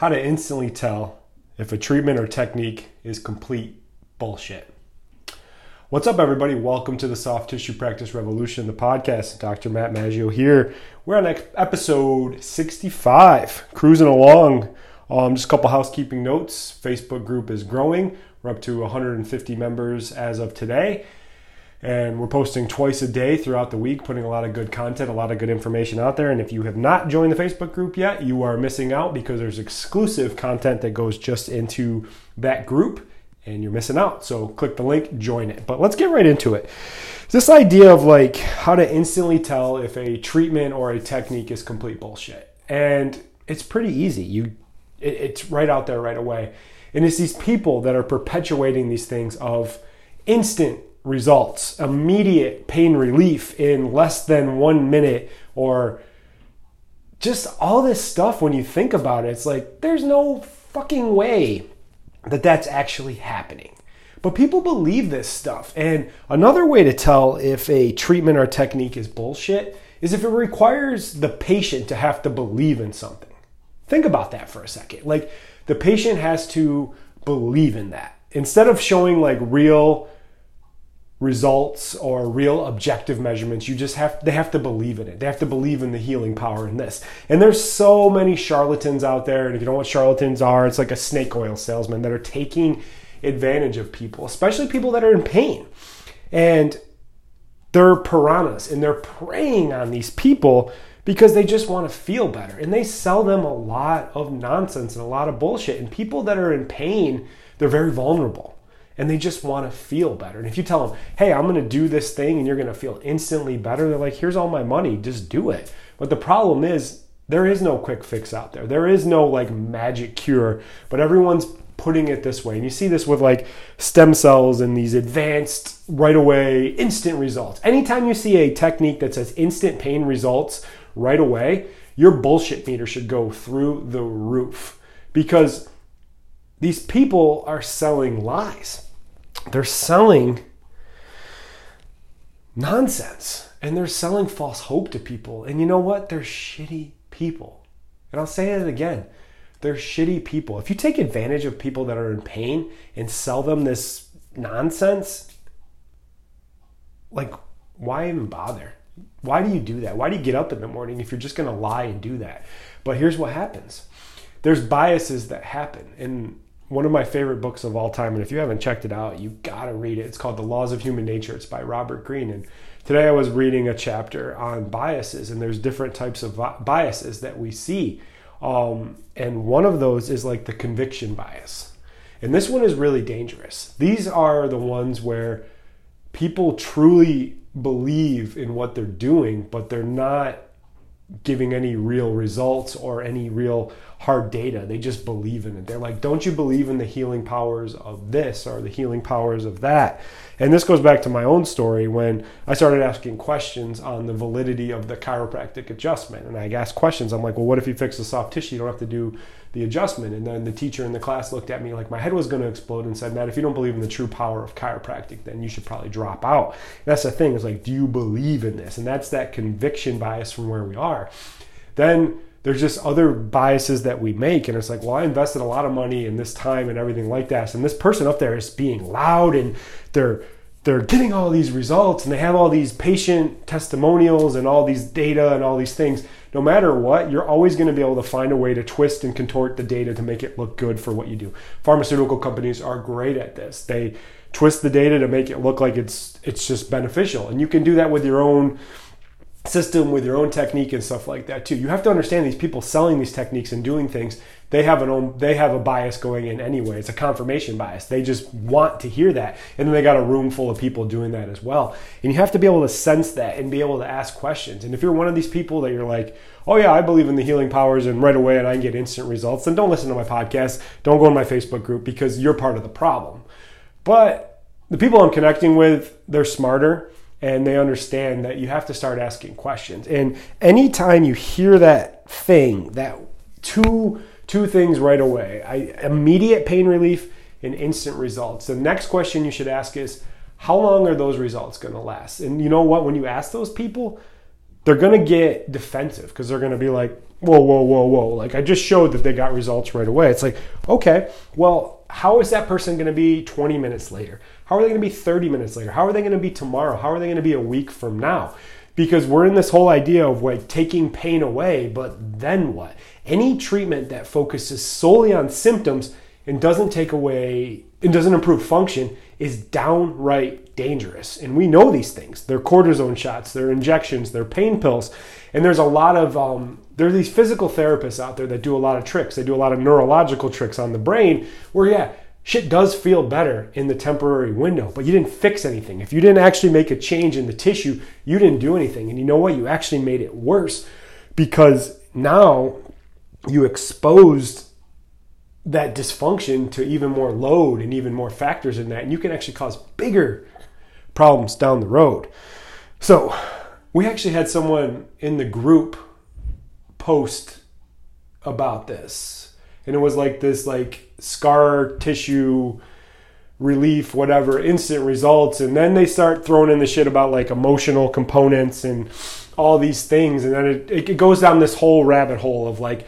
how to instantly tell if a treatment or technique is complete bullshit. What's up, everybody? Welcome to the Soft Tissue Practice Revolution, the podcast. Dr. Matt Maggio here. We're on episode 65, cruising along. Um, just a couple housekeeping notes. Facebook group is growing. We're up to 150 members as of today and we're posting twice a day throughout the week putting a lot of good content a lot of good information out there. And if you have not joined the facebook group yet you are missing out because there's exclusive content that goes just into that group and you're missing out. So click the link join it. But let's get right into it. This idea of like how to instantly tell if a treatment or a technique is complete bullshit. And it's pretty easy. You it, it's right out there right away. And it's these people that are perpetuating these things of instant results, immediate pain relief in less than one minute, or just all this stuff when you think about it. It's like there's no fucking way that that's actually happening. But people believe this stuff. And another way to tell if a treatment or technique is bullshit is if it requires the patient to have to believe in something. Think about that for a second. Like the patient has to believe in that. Instead of showing like real results or real objective measurements you just have they have to believe in it. They have to believe in the healing power in this. And there's so many charlatans out there and if you don't know what charlatans are it's like a snake oil salesman that are taking advantage of people especially people that are in pain. And they're piranhas and they're preying on these people because they just want to feel better. And they sell them a lot of nonsense and a lot of bullshit. And people that are in pain they're very vulnerable and they just want to feel better. And if you tell them, hey, I'm going to do this thing and you're going to feel instantly better, they're like, here's all my money, just do it. But the problem is, there is no quick fix out there. There is no like magic cure, but everyone's putting it this way. And you see this with like stem cells and these advanced right away instant results. Anytime you see a technique that says instant pain results right away, your bullshit meter should go through the roof because these people are selling lies they're selling nonsense and they're selling false hope to people. And you know what? They're shitty people. And I'll say it again. They're shitty people. If you take advantage of people that are in pain and sell them this nonsense, like, why even bother? Why do you do that? Why do you get up in the morning if you're just going to lie and do that? But here's what happens there's biases that happen. And one of my favorite books of all time. And if you haven't checked it out, you gotta read it. It's called The Laws of Human Nature. It's by Robert Greene. And today I was reading a chapter on biases, and there's different types of biases that we see. Um, and one of those is like the conviction bias. And this one is really dangerous. These are the ones where people truly believe in what they're doing, but they're not giving any real results or any real hard data. They just believe in it. They're like, don't you believe in the healing powers of this or the healing powers of that? And this goes back to my own story when I started asking questions on the validity of the chiropractic adjustment. And I asked questions. I'm like, well, what if you fix the soft tissue? You don't have to do the adjustment. And then the teacher in the class looked at me like my head was going to explode and said, Matt, if you don't believe in the true power of chiropractic, then you should probably drop out. And that's the thing is like, do you believe in this? And that's that conviction bias from where we are. Then there's just other biases that we make and it's like well i invested a lot of money in this time and everything like that. And this person up there is being loud and they're they're getting all these results and they have all these patient testimonials and all these data and all these things. No matter what you're always going to be able to find a way to twist and contort the data to make it look good for what you do. Pharmaceutical companies are great at this. They twist the data to make it look like it's it's just beneficial. And you can do that with your own system with your own technique and stuff like that too. You have to understand these people selling these techniques and doing things, they have an own they have a bias going in anyway. It's a confirmation bias. They just want to hear that. And then they got a room full of people doing that as well. And you have to be able to sense that and be able to ask questions. And if you're one of these people that you're like, "Oh yeah, I believe in the healing powers and right away and I can get instant results," then don't listen to my podcast. Don't go in my Facebook group because you're part of the problem. But the people I'm connecting with, they're smarter and they understand that you have to start asking questions. And anytime you hear that thing, that two two things right away, I, immediate pain relief and instant results. The next question you should ask is, how long are those results going to last? And you know what? When you ask those people, they're going to get defensive because they're going to be like, whoa, whoa, whoa, whoa. Like I just showed that they got results right away. It's like, okay, well, how is that person going to be 20 minutes later? How are they going to be 30 minutes later? How are they going to be tomorrow? How are they going to be a week from now? Because we're in this whole idea of like taking pain away, but then what? Any treatment that focuses solely on symptoms and doesn't take away and doesn't improve function is downright dangerous. And we know these things. They're cortisone shots, they're injections, they're pain pills. And there's a lot of um, there are these physical therapists out there that do a lot of tricks. They do a lot of neurological tricks on the brain where yeah, shit does feel better in the temporary window, but you didn't fix anything. If you didn't actually make a change in the tissue, you didn't do anything. And you know what? You actually made it worse because now you exposed that dysfunction to even more load and even more factors in that. And you can actually cause bigger problems down the road. So, we actually had someone in the group post about this. And it was like this like scar tissue relief, whatever, instant results. And then they start throwing in the shit about like emotional components and all these things. And then it, it goes down this whole rabbit hole of like,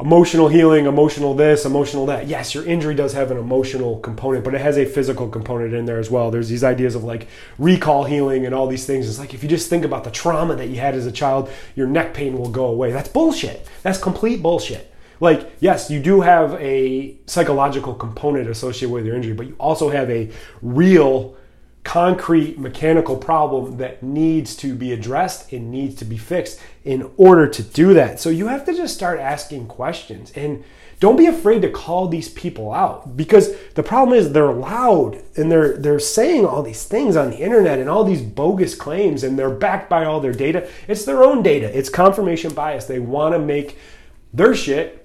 emotional healing, emotional this, emotional that. Yes, your injury does have an emotional component, but it has a physical component in there as well. There's these ideas of like recall healing and all these things. It's like if you just think about the trauma that you had as a child, your neck pain will go away. That's bullshit. That's complete bullshit. Like, yes, you do have a psychological component associated with your injury, but you also have a real concrete mechanical problem that needs to be addressed and needs to be fixed in order to do that. So you have to just start asking questions and don't be afraid to call these people out because the problem is they're loud and they're they're saying all these things on the internet and all these bogus claims and they're backed by all their data. It's their own data. It's confirmation bias. They want to make their shit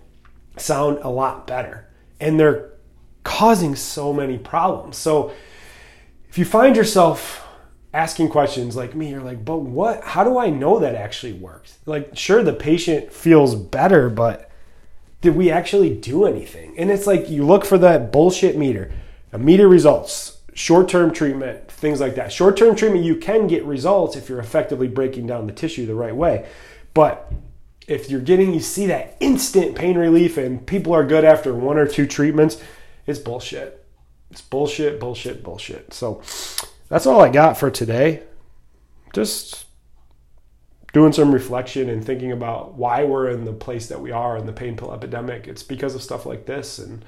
sound a lot better. And they're causing so many problems. So if you find yourself asking questions like me, you're like, but what, how do I know that actually works? Like, sure, the patient feels better, but did we actually do anything? And it's like you look for that bullshit meter, immediate results, short term treatment, things like that. Short term treatment, you can get results if you're effectively breaking down the tissue the right way. But if you're getting, you see that instant pain relief and people are good after one or two treatments, it's bullshit. It's bullshit, bullshit, bullshit. So that's all I got for today. Just doing some reflection and thinking about why we're in the place that we are in the pain pill epidemic. It's because of stuff like this and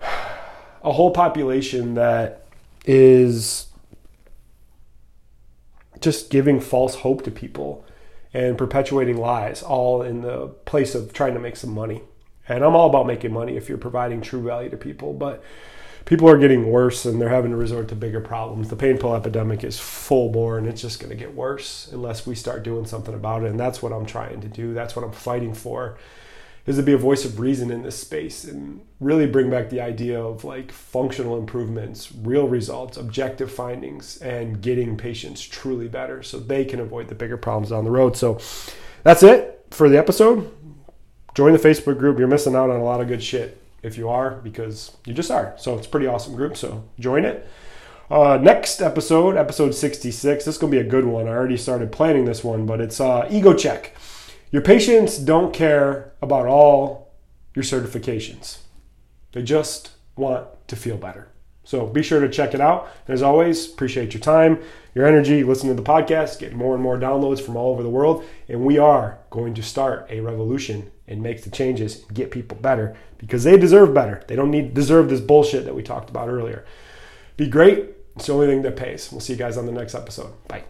a whole population that is just giving false hope to people and perpetuating lies, all in the place of trying to make some money. And I'm all about making money if you're providing true value to people, but people are getting worse and they're having to resort to bigger problems. The pain pill epidemic is full bore and it's just going to get worse unless we start doing something about it. And that's what I'm trying to do. That's what I'm fighting for is to be a voice of reason in this space and really bring back the idea of like functional improvements, real results, objective findings, and getting patients truly better so they can avoid the bigger problems down the road. So that's it for the episode. Join the Facebook group. You're missing out on a lot of good shit if you are, because you just are. So it's a pretty awesome group. So join it. Uh, next episode, episode 66. This is going to be a good one. I already started planning this one, but it's uh, ego check. Your patients don't care about all your certifications, they just want to feel better. So be sure to check it out. As always, appreciate your time, your energy, listening to the podcast, get more and more downloads from all over the world. And we are going to start a revolution and make the changes and get people better because they deserve better. They don't need deserve this bullshit that we talked about earlier. Be great. It's the only thing that pays. We'll see you guys on the next episode. Bye.